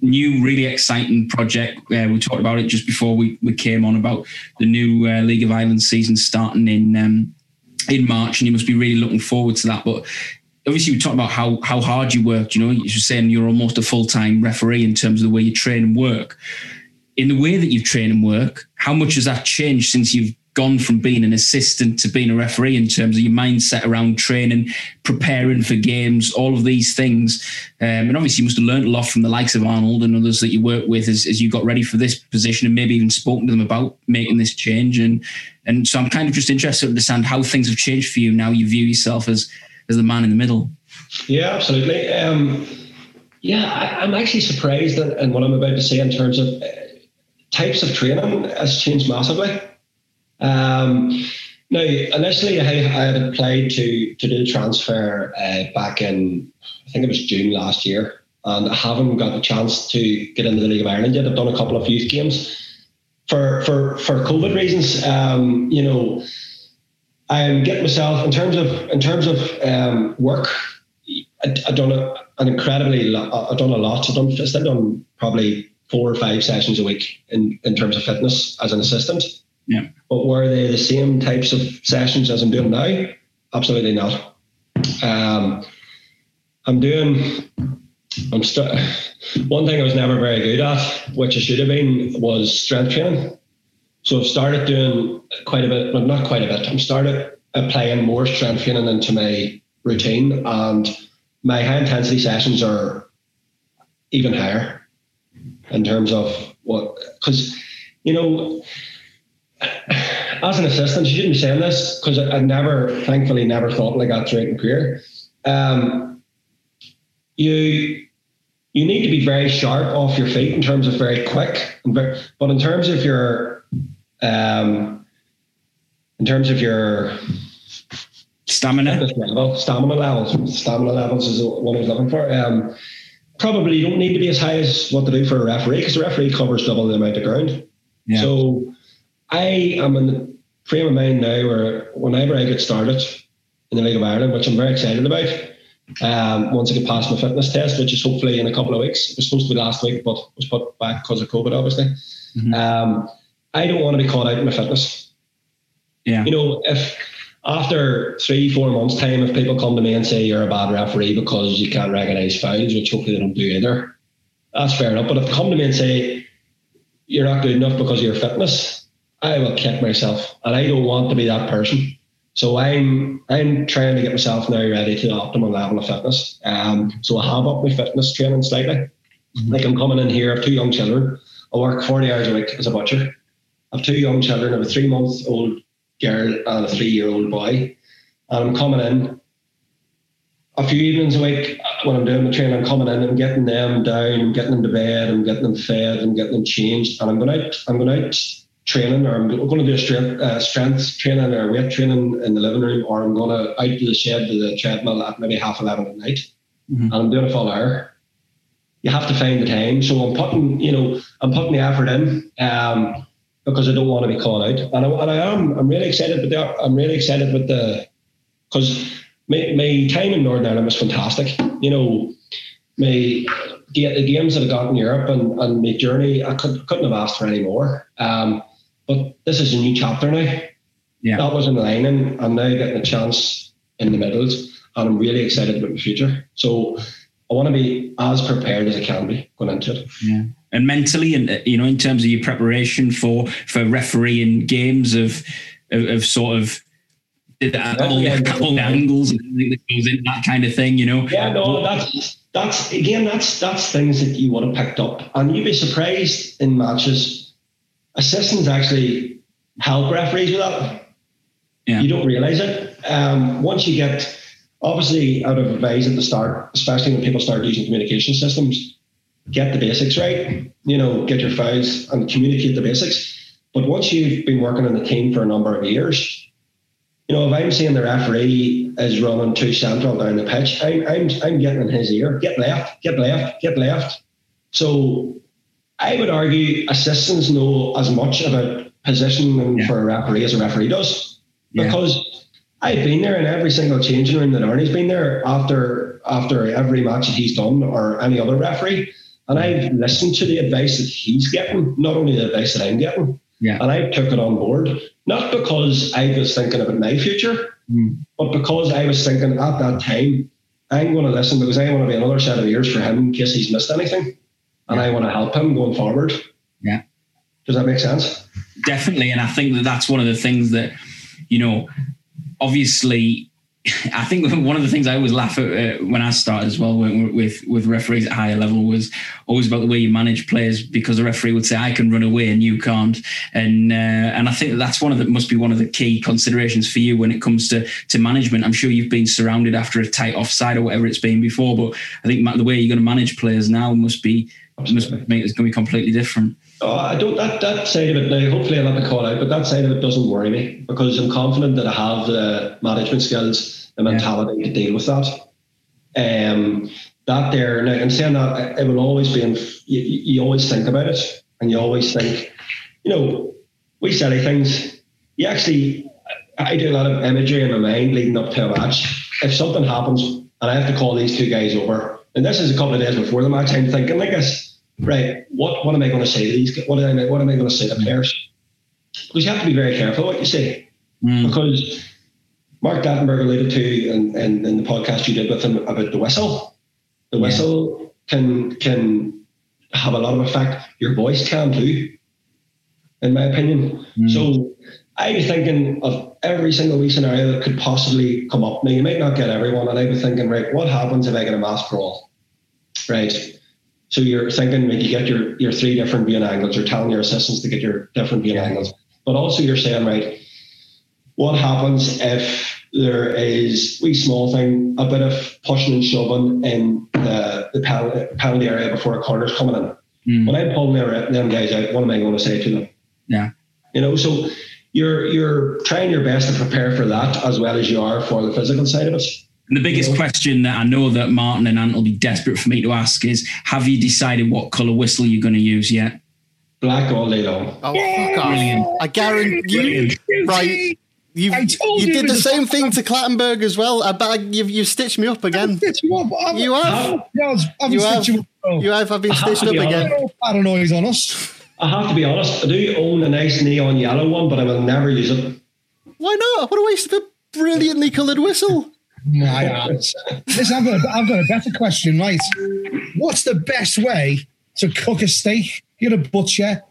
new, really exciting project. Uh, we talked about it just before we, we came on about the new uh, League of Ireland season starting in um, in March, and you must be really looking forward to that. But obviously, we talked about how how hard you worked. You know, you're saying you're almost a full time referee in terms of the way you train and work in the way that you train and work, how much has that changed since you've gone from being an assistant to being a referee in terms of your mindset around training, preparing for games, all of these things. Um, and obviously, you must have learned a lot from the likes of Arnold and others that you work with as, as you got ready for this position and maybe even spoken to them about making this change. And and so I'm kind of just interested to understand how things have changed for you now you view yourself as as the man in the middle. Yeah, absolutely. Um, yeah, I, am actually surprised in, what I'm about to say in terms of types of training has changed massively. Um, now, initially, I, I, had applied to to do the transfer uh, back in, I think it was June last year, and I haven't got the chance to get into the League of Ireland yet. I've done a couple of youth games for for for COVID reasons. Um, you know, I'm getting myself in terms of in terms of um, work. I, have done an incredibly. I've done a lot. I've done. I've done probably four or five sessions a week in, in terms of fitness as an assistant. Yeah. But were they the same types of sessions as I'm doing now? Absolutely not. Um, I'm doing. I'm st- one thing I was never very good at, which I should have been, was strength training. So I've started doing quite a bit, but not quite a bit. I'm started applying more strength training into my routine, and my high intensity sessions are even higher in terms of what, because, you know, as an assistant, you shouldn't be saying this because I, I, never, thankfully, never thought like that throughout my career. Um, you you need to be very sharp off your feet in terms of very quick, but in terms of your um, in terms of your stamina level, stamina levels, stamina levels is what I was looking for. Um, probably you don't need to be as high as what they do for a referee because the referee covers double the amount of ground. Yeah. So I am in the frame of mind now where whenever I get started in the League of Ireland, which I'm very excited about, um, once I get past my fitness test, which is hopefully in a couple of weeks. It was supposed to be last week, but was put back because of COVID, obviously. Mm-hmm. Um, I don't want to be caught out in my fitness. Yeah. You know, if after three, four months' time, if people come to me and say you're a bad referee because you can't recognise fouls, which hopefully they don't do either, that's fair enough. But if they come to me and say you're not good enough because of your fitness, I will kick myself. And I don't want to be that person. So I'm I'm trying to get myself now ready to the optimal level of fitness. Um, so I have up my fitness training slightly. Mm-hmm. Like I'm coming in here, I have two young children. I work 40 hours a week as a butcher. I have two young children. I have a three month old girl and a three year old boy. And I'm coming in a few evenings a week when I'm doing the training, I'm coming in and getting them down, I'm getting them to bed, and getting them fed, and getting them changed. And I'm going out, I'm going out training, or I'm going to do a strength, uh, strength training or weight training in the living room, or I'm going to out to the shed to the treadmill at maybe half eleven at night, mm-hmm. and I'm doing a full hour. You have to find the time, so I'm putting, you know, I'm putting the effort in. Um, because I don't want to be called out, and I, and I am. I'm really excited, but I'm really excited with the because my, my time in Northern Ireland was fantastic. You know, my the games that I got in Europe and, and my journey, I could, couldn't have asked for any more. Um, but this is a new chapter now. Yeah. That was in the and I'm now getting a chance in the middles, and I'm really excited about the future. So I want to be as prepared as I can be going into it. Yeah. And mentally, and you know, in terms of your preparation for for refereeing games of of, of sort of all, yeah, all angles and that goes in that kind of thing, you know. Yeah, no, that's that's again, that's that's things that you would have picked up, and you'd be surprised in matches. Assistants actually help referees with that. Yeah. You don't realize it. Um, once you get, obviously, out of advice at the start, especially when people start using communication systems, get the basics right. You know, get your files and communicate the basics. But once you've been working in the team for a number of years, you know, if I'm seeing the referee is running too central down the pitch, I'm, I'm, I'm getting in his ear, get left, get left, get left. So I would argue assistants know as much about positioning yeah. for a referee as a referee does. Yeah. I've been there in every single changing room that Arnie's been there after after every match that he's done or any other referee. And I've listened to the advice that he's getting, not only the advice that I'm getting. Yeah. And I took it on board, not because I was thinking about my future, mm. but because I was thinking at that time, I'm going to listen because I want to be another set of ears for him in case he's missed anything. And yeah. I want to help him going forward. Yeah. Does that make sense? Definitely. And I think that that's one of the things that, you know, obviously I think one of the things I always laugh at uh, when I started as well with, with, with referees at higher level was always about the way you manage players because the referee would say I can run away and you can't and uh, and I think that that's one of the must be one of the key considerations for you when it comes to to management. I'm sure you've been surrounded after a tight offside or whatever it's been before, but I think the way you're going to manage players now must be must make it's going to be completely different. Oh, I don't that that side of it now. Hopefully, I'll not be called out, but that side of it doesn't worry me because I'm confident that I have the management skills, the mentality yeah. to deal with that. Um, that there now, I'm saying that it will always be. In, you, you always think about it, and you always think, you know, we say things. You actually, I do a lot of imagery in my mind leading up to a match. If something happens and I have to call these two guys over, and this is a couple of days before the match, I'm thinking like this right, what, what am I going to say to these? What am I, what am I going to say to players? Because you have to be very careful what you say. Mm. Because Mark Clattenburg alluded to in, in, in, the podcast you did with him about the whistle. The whistle yeah. can can have a lot of effect. Your voice can too, in my opinion. Mm. So I was thinking of every single wee scenario that could possibly come up. Now you might not get everyone, and I was thinking, right, what happens if I get a mass brawl? Right so you're thinking maybe you get your, your three different viewing angles, you're telling your assistants to get your different viewing angles. But also you're saying, right, what happens if there is wee small thing, a bit of pushing and shoving in the, the penalty area before a corner's coming in. Mm. When I'm pulling them guys out, what am I going to say to them? Yeah. You know, so you're you're trying your best to prepare for that as well as you are for the physical side of it. And the biggest question that I know that Martin and Ant will be desperate for me to ask is Have you decided what colour whistle you're going to use yet? Black all day long. Oh, fuck off. Brilliant. I guarantee you. Right. You've, you, you did the same thing to Clattenburg as well. I bet you've, you've stitched me up again. You, up. you have. I've you have. You, you have. I've been stitched up again. Paranoia's on us. I have to be honest. I do own a nice neon yellow one, but I will never use it. Why not? What a waste of a brilliantly coloured whistle. My ass. Listen, I've got, a, I've got a better question, right? What's the best way to cook a steak? You're a butcher.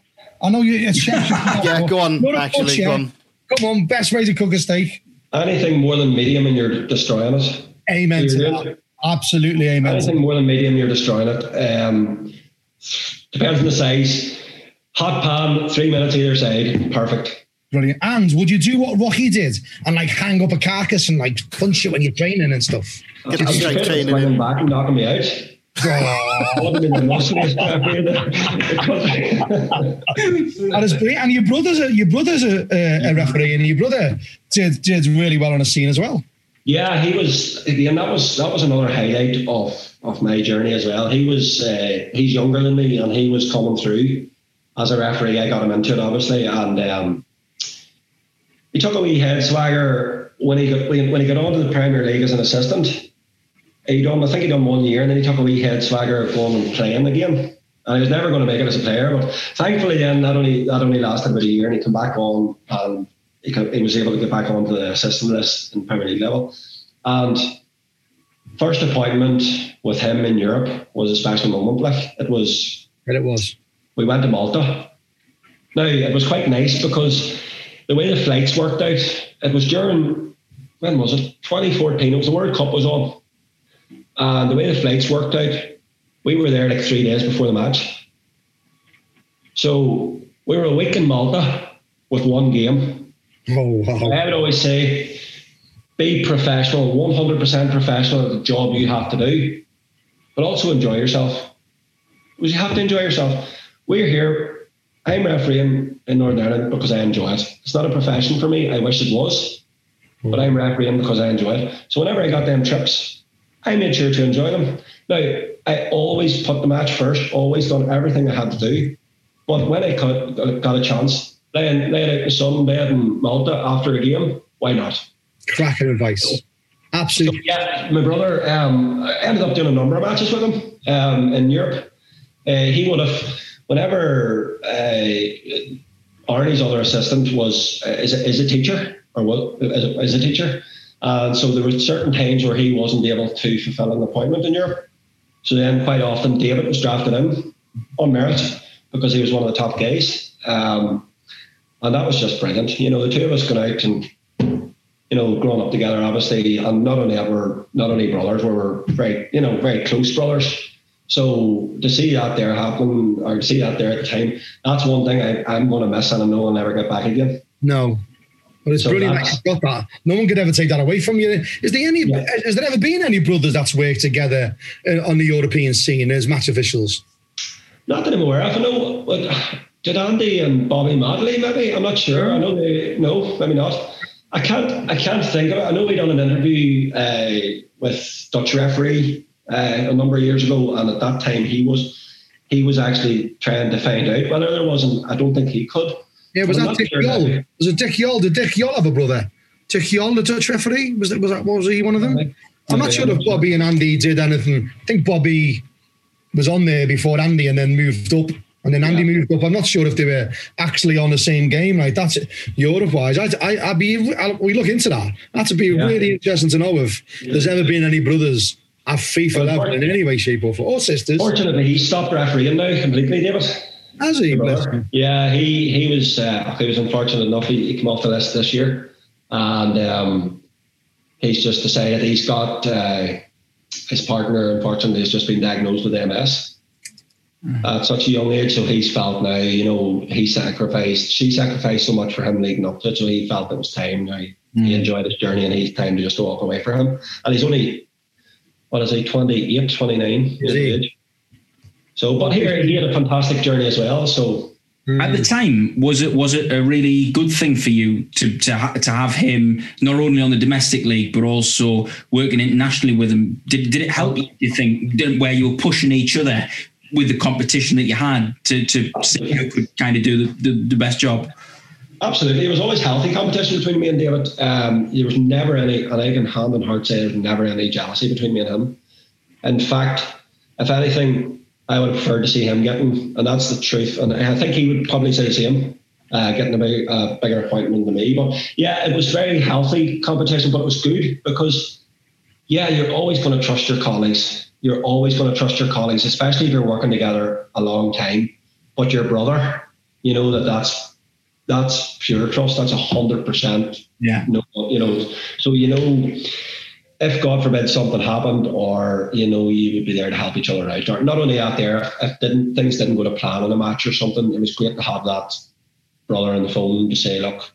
I know you're a chef. yeah, go on. Actually, butcher. go on. Come on, best way to cook a steak. anything more than medium and you're destroying it. Amen You're that. good. Absolutely amen. Anything more than medium, you're destroying it. Um, depends on the size. Hot pan, three minutes either side, perfect. Brilliant. And would you do what Rocky did and like hang up a carcass and like punch it when you're training and stuff? Get the I'm strength training swinging in. back and knocking me out. Oh, Wasn't in the muscles, that is great. And your brother's a, your brother's a, a, a referee, and your brother did did really well on a scene as well. Yeah, he was and That was that was another highlight of of my journey as well. He was uh, he's younger than me, and he was coming through as a referee. I got him into it obviously, and um, he took a wee head swagger when he got when, when he got onto the Premier League as an assistant. He done I think he done one year, and then he took a wee head swagger of going and playing again. And he was never going to make it as a player, but thankfully then that only that only lasted about a year, and he came back on and he, could, he was able to get back onto the assistant list in Premier League level. And first appointment with him in Europe was a special moment. Like it was, And it was. we went to Malta. Now it was quite nice because the way the flights worked out, it was during when was it? 2014. It was the World Cup was on, and the way the flights worked out, we were there like three days before the match. So we were a week in Malta with one game. Oh wow. I would always say be professional, 100% professional at the job you have to do, but also enjoy yourself. Because you have to enjoy yourself. We're here, I'm refereeing in Northern Ireland because I enjoy it. It's not a profession for me. I wish it was, but I'm refereeing because I enjoy it. So whenever I got them trips, I made sure to enjoy them. Now, I always put the match first, always done everything I had to do. But when I got, got a chance, laying, laying out the sunbed in Malta after a game, why not? Cracking advice. Absolutely. Yeah, my brother um, ended up doing a number of matches with him um, in Europe. Uh, he would have, whenever uh, Arnie's other assistant was is, a, is a teacher or what is a, is a teacher, and so there were certain times where he wasn't able to fulfil an appointment in Europe. So then, quite often, David was drafted in on merit because he was one of the top guys, um, and that was just brilliant. You know, the two of us going out and you know, growing up together, obviously, and not only we're not only brothers, we were very, you know, very close brothers. So to see that there happen, or to see that there at the time, that's one thing I, I'm going to miss, and I know I'll never get back again. No. But it's So brilliant that you've got that. No one could ever take that away from you. Is there any? Yeah. Has there ever been any brothers that's worked together uh, on the European scene as match officials? Not that I'm aware of. I know, like, did Andy and Bobby Madley maybe? I'm not sure. I know they, no, maybe not. I can't, I can't think of it. I know we done an interview uh, with Dutch referee uh, a number of years ago, and at that time he was, he was actually trying to find out whether there wasn't. I don't think he could. Yeah, was I'm that Dick sure Jol? now. Was it Dick Jol? Did Dick have a brother? Dick Jol, the Dutch referee? Was that, was that was he one of them? I'm not sure if Bobby and Andy did anything. I think Bobby was on there before Andy and then moved up. And then Andy Yeah. moved up. I'm not sure if they were actually on the same game. Like that's Europe wise. I, I, I'd be. I'll, we look into that. That'd be Yeah. really interesting to know if there's ever been any brothers at FIFA level in any way, shape, or form, or sisters. Fortunately, he stopped refereeing now completely, David. Has he? Yeah, he he was uh, he was unfortunate enough. He, he came off the list this year, and um, he's just decided he's got uh, his partner. Unfortunately, has just been diagnosed with MS at such a young age. So he's felt now, you know, he sacrificed. She sacrificed so much for him leading up to it. So he felt it was time now. He enjoyed his journey, and he's time to just walk away for him. And he's only what is he, 28, 29 Is he? So, but here he had a fantastic journey as well. So At the time, was it was it a really good thing for you to to ha- to have him not only on the domestic league but also working internationally with him? Did did it help you? You think did, where you were pushing each other with the competition that you had to to see who could kind of do the, the, the best job? Absolutely. It was always healthy competition between me and David. Um, there was never any, and I can hand on heart say there was never any jealousy between me and him. In fact, if anything, I would have preferred to see him getting, and that's the truth. And I think he would probably say the same, uh, getting a, big, a bigger appointment than me. But yeah, it was very healthy competition, but it was good because, yeah, you're always going to trust your colleagues. You're always going to trust your colleagues, especially if you're working together a long time. But your brother, you know that that's that's pure trust. That's a hundred percent. Yeah. No, you know. So you know, if God forbid something happened, or you know, you would be there to help each other out. Or not only out there, if didn't things didn't go to plan in a match or something, it was great to have that brother on the phone to say, look.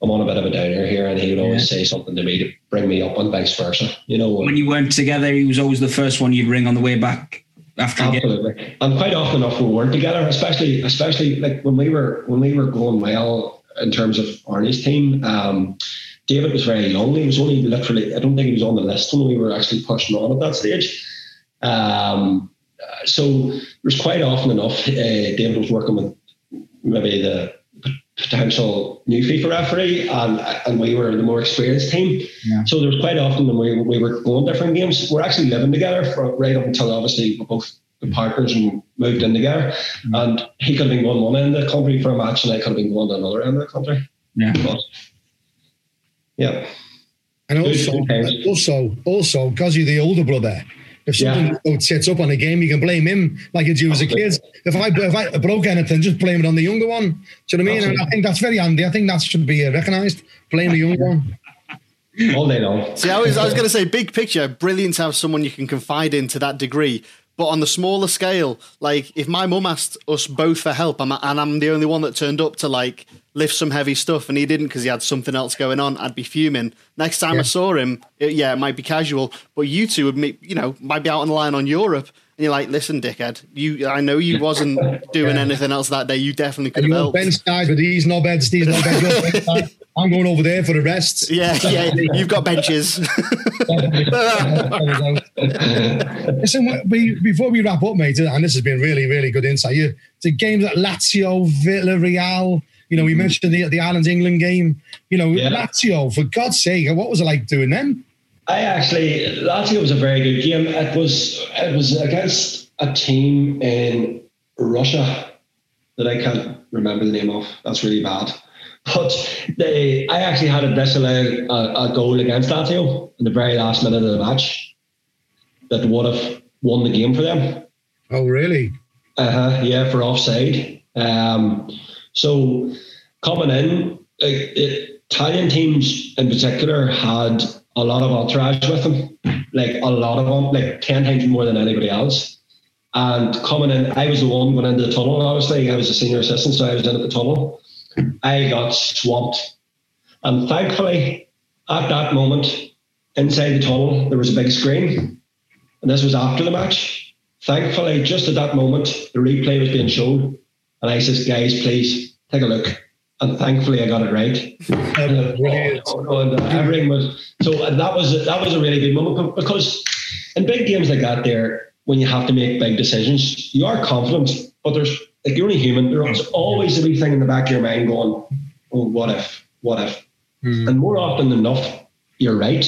I'm on a bit of a downer here, and he would always yeah. say something to me to bring me up, and vice versa. You know, when you weren't together, he was always the first one you'd ring on the way back after absolutely. And quite often enough we weren't together, especially especially like when we were when we were going well in terms of Arnie's team. Um, David was very young. He was only literally I don't think he was on the list when we were actually pushing on at that stage. Um, so there's quite often enough uh, David was working with maybe the potential new FIFA referee, and and we were the more experienced team. Yeah. So there was quite often when we, we were going different games, we're actually living together for right up until obviously we both the partners and moved in together. Mm-hmm. And he could have been going one end of the country for a match, and I could have been going to another end of the country. Yeah. But, yeah. And also, also, also, because you're the older brother, if something yeah. sets up on a game, you can blame him like you do as a kid. If I if I broke anything, just blame it on the younger one. Do you know what I mean? And I think that's very handy. I think that should be uh, recognised. Blame the younger one. All day long. See, I was I was going to say, big picture, brilliant to have someone you can confide in to that degree. But on the smaller scale, like if my mum asked us both for help, and I'm the only one that turned up to like lift some heavy stuff, and he didn't because he had something else going on, I'd be fuming. Next time yeah. I saw him, it, yeah, it might be casual, but you two would, meet, you know, might be out on the line on Europe, and you're like, listen, dickhead, you, I know you wasn't doing yeah. anything else that day. You definitely could have helped. Bench guys with these knobheads, these knobheads. I'm going over there for the rest. Yeah, yeah, you've got benches. Listen, before we wrap up, mate, and this has been really, really good insight. You, the games at Lazio, Villarreal, you know, we mm-hmm. mentioned the the Ireland England game. You know, yeah. Lazio, for God's sake, what was it like doing them? I actually Lazio was a very good game. It was it was against a team in Russia that I can't remember the name of. That's really bad. But they, I actually had a disallow a, a goal against Lazio in the very last minute of the match that would have won the game for them. Oh, really? Uh huh. Yeah, for offside. Um, so coming in, it, it, Italian teams in particular had a lot of entourage with them, like a lot of them, like 10 times more than anybody else. And coming in, I was the one going into the tunnel, obviously. I was a senior assistant, so I was in at the tunnel. I got swamped. And thankfully, at that moment, inside the tunnel, there was a big screen. And this was after the match. Thankfully, just at that moment, the replay was being shown. And I says, guys, please take a look and thankfully I got it right. and, oh, and uh, everything was so uh, that was that was a really good moment because in big games like that, there when you have to make big decisions, you are confident, but there's like you're only human. There's always a wee thing in the back of your mind going, "Oh, what if? What if?" Mm. And more often than not, you're right,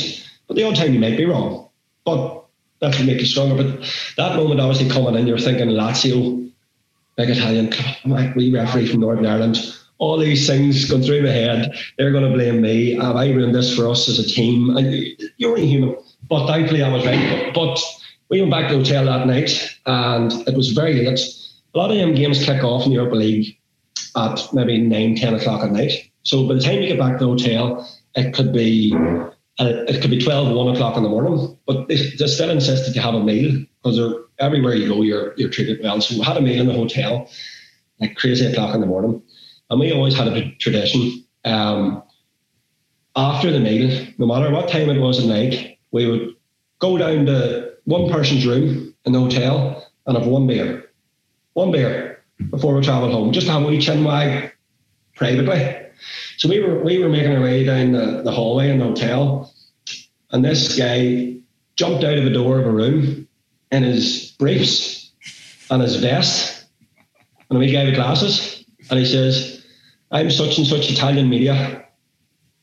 but the odd time you might be wrong. But that what makes you stronger. But that moment, obviously coming in, you're thinking Lazio, big Italian club, we referee from Northern Ireland all these things going through my head. They're going to blame me. Have I ruined this for us as a team? And you're only human. But thankfully, I was right. But we went back to the hotel that night, and it was very late. A lot of them games kick off in the Europa League at maybe 9, 10 o'clock at night. So by the time you get back to the hotel, it could be uh, it could be 12, 1 o'clock in the morning. But they, they still insist that you have a meal because everywhere you go, you're you're treated well. So we had a meal in the hotel, like crazy o'clock in the morning. And we always had a tradition. Um, after the meal, no matter what time it was at night, we would go down to one person's room in the hotel and have one beer. One beer before we travel home, just to have a wee chin wag privately. So we were we were making our way down the, the hallway in the hotel, and this guy jumped out of the door of a room in his briefs and his vest and wee guy with glasses, and he says, I'm such and such Italian media.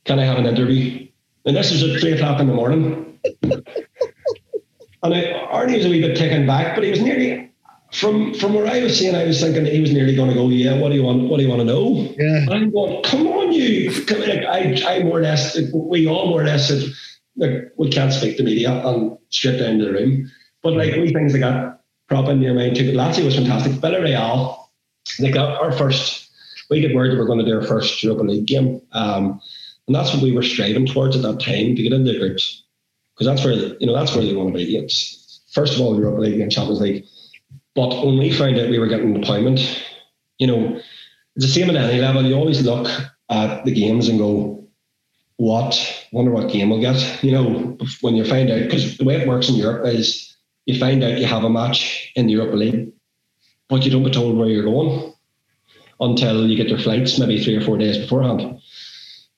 Can I have an interview? And this was at three o'clock in the morning. and I, Arnie was a wee bit taken back, but he was nearly from from where I was seeing, I was thinking he was nearly going to go, yeah. What do you want? What do you want to know? Yeah. And I'm going, come on, you. Like, I, I more or less, we all more or less said, like, we can't speak to media and straight down to the room. But like we things that got prop in your mind too. But Lazio was fantastic. Villarreal, they got our first we get word that we're going to do our first Europa League game, um, and that's what we were striving towards at that time to get into the groups, because that's where you know that's where they want to be. It's first of all Europa League and Champions League, but when we found out we were getting deployment, you know, it's the same at any level. You always look at the games and go, what wonder what game we'll get. You know, when you find out because the way it works in Europe is you find out you have a match in the Europa League, but you don't get told where you're going until you get your flights, maybe three or four days beforehand.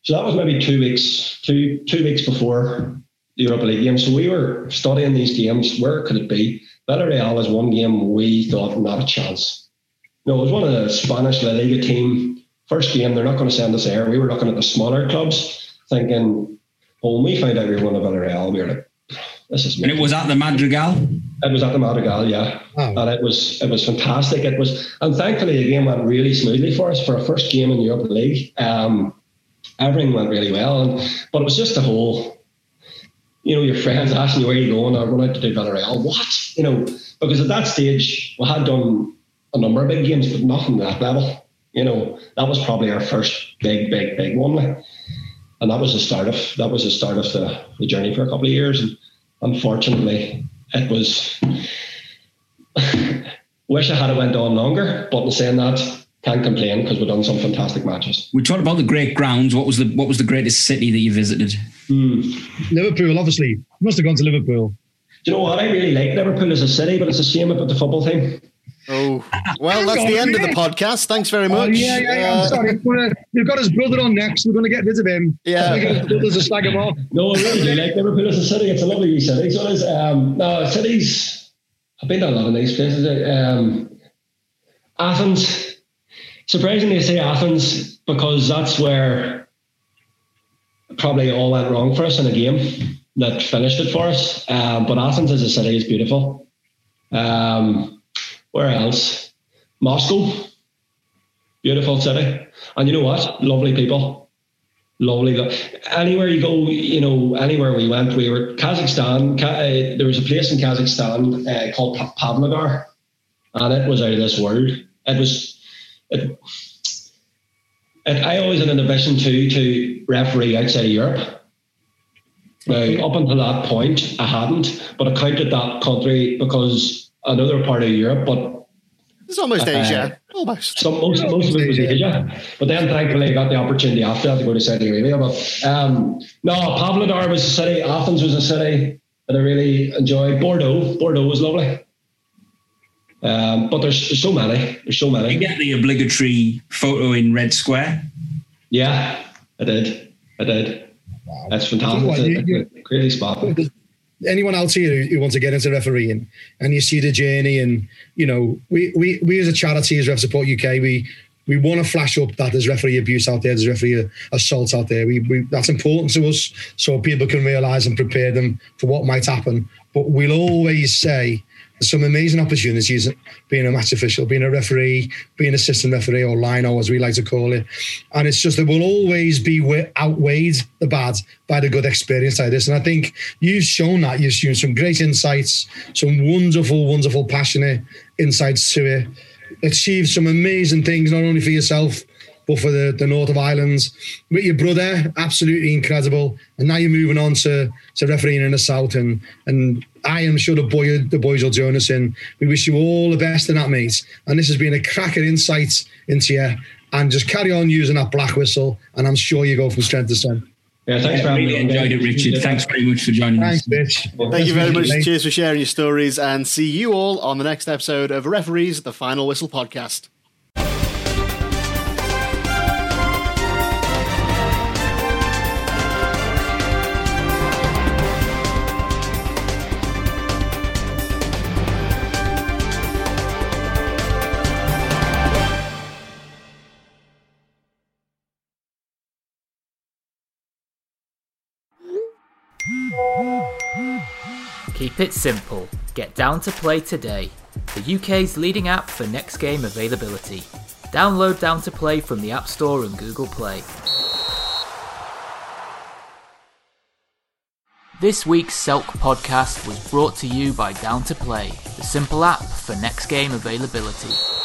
So that was maybe two weeks, two two weeks before the Europa League game. So we were studying these games. Where could it be? Villarreal was one game we thought not a chance. No, it was one of the Spanish La Liga team. First game, they're not going to send us there. We were looking at the smaller clubs, thinking, well, when we find out we were going to Villarreal, we were like, this is. And it was at the Madrigal. It was at the Madrigal, yeah, Oh. and it was it was fantastic. It was, and thankfully the game went really smoothly for us for a first game in the Europa League. Um, everything went really well, and but it was just the whole, you know, your friends asking you where you're going, or going out to do Villarreal. What, you know, because at that stage we had done a number of big games, but nothing to that level. You know, that was probably our first big, big, big one, and that was the start of that was the start of the, the journey for a couple of years. And unfortunately, it was. wish I had it went on longer, but in saying that, can't complain because we've done some fantastic matches. We talked about the great grounds. What was the what was the greatest city that you visited? Liverpool, obviously. You must have gone to Liverpool. Do you know what? I really like Liverpool as a city, but it's a shame about the football team. Oh, well, that's the end of the podcast. Thanks very Oh, much. yeah, yeah, yeah. Uh, I'm sorry. We're, We've got his brother on next. We're going to get rid of him. Yeah. We're gonna- Brothers to slag him off. No, I really do like Liverpool as a city. It's a lovely city. So it is. Um, no, cities. I've been to a lot of nice places. Um, Athens. Surprisingly, I say Athens because that's where probably all went wrong for us in a game that finished it for us. Um, but Athens as a city is beautiful. Um, where else? Moscow. Beautiful city. And you know what? Lovely people lovely. Anywhere you go, you know, anywhere we went, we were Kazakhstan. Ka- uh, there was a place in Kazakhstan uh, called Pa- Pavlodar, and it was out of this world. It was. It, it, I always had an ambition to to referee outside of Europe. Now, up until that point, I hadn't, but I counted that country because another part of Europe, but it's almost Uh, Asia. Almost. some most, most of it was Asia. But then thankfully I got the opportunity after that to go to Saudi Arabia. But um, no, Pavlodar was a city, Athens was a city that I really enjoyed. Bordeaux, Bordeaux was lovely. Um, but there's, there's so many. There's so many. You get the obligatory photo in Red Square. Yeah, I did. I did. Wow. That's fantastic. What, you- It's a- a crazy spot. anyone else here who, who wants to get into refereeing and you see the journey and you know we we, we as a charity as ref support uk we we want to flash up that there's referee abuse out there there's referee assault out there we, we that's important to us so people can realize and prepare them for what might happen but we'll always say some amazing opportunities being a match official, being a referee, being assistant referee or lino as we like to call it. And it's just that we'll always be outweighed the bad by the good experience like this. And I think you've shown that. You've shown some great insights, some wonderful, wonderful, passionate insights to it. Achieved some amazing things, not only for yourself, but for the, the North of Ireland. With your brother, absolutely incredible. And now you're moving on to, to refereeing in the South. And and I am sure the boy the boys will join us in. We wish you all the best in that, mate. And this has been a cracker insight into you. And just carry on using that black whistle. And I'm sure you go from strength to strength. Yeah, thanks for having really me. enjoyed it. Richard. Thanks very much for joining us. Thanks, bitch. Thank you very much. Mate. Cheers for sharing your stories and see you all on the next episode of Referees, the Final Whistle podcast. It simple. Get down to play today. The UK's leading app for next game availability. Download Down to Play from the App Store and Google Play. This week's Selk podcast was brought to you by Down to Play, the simple app for next game availability.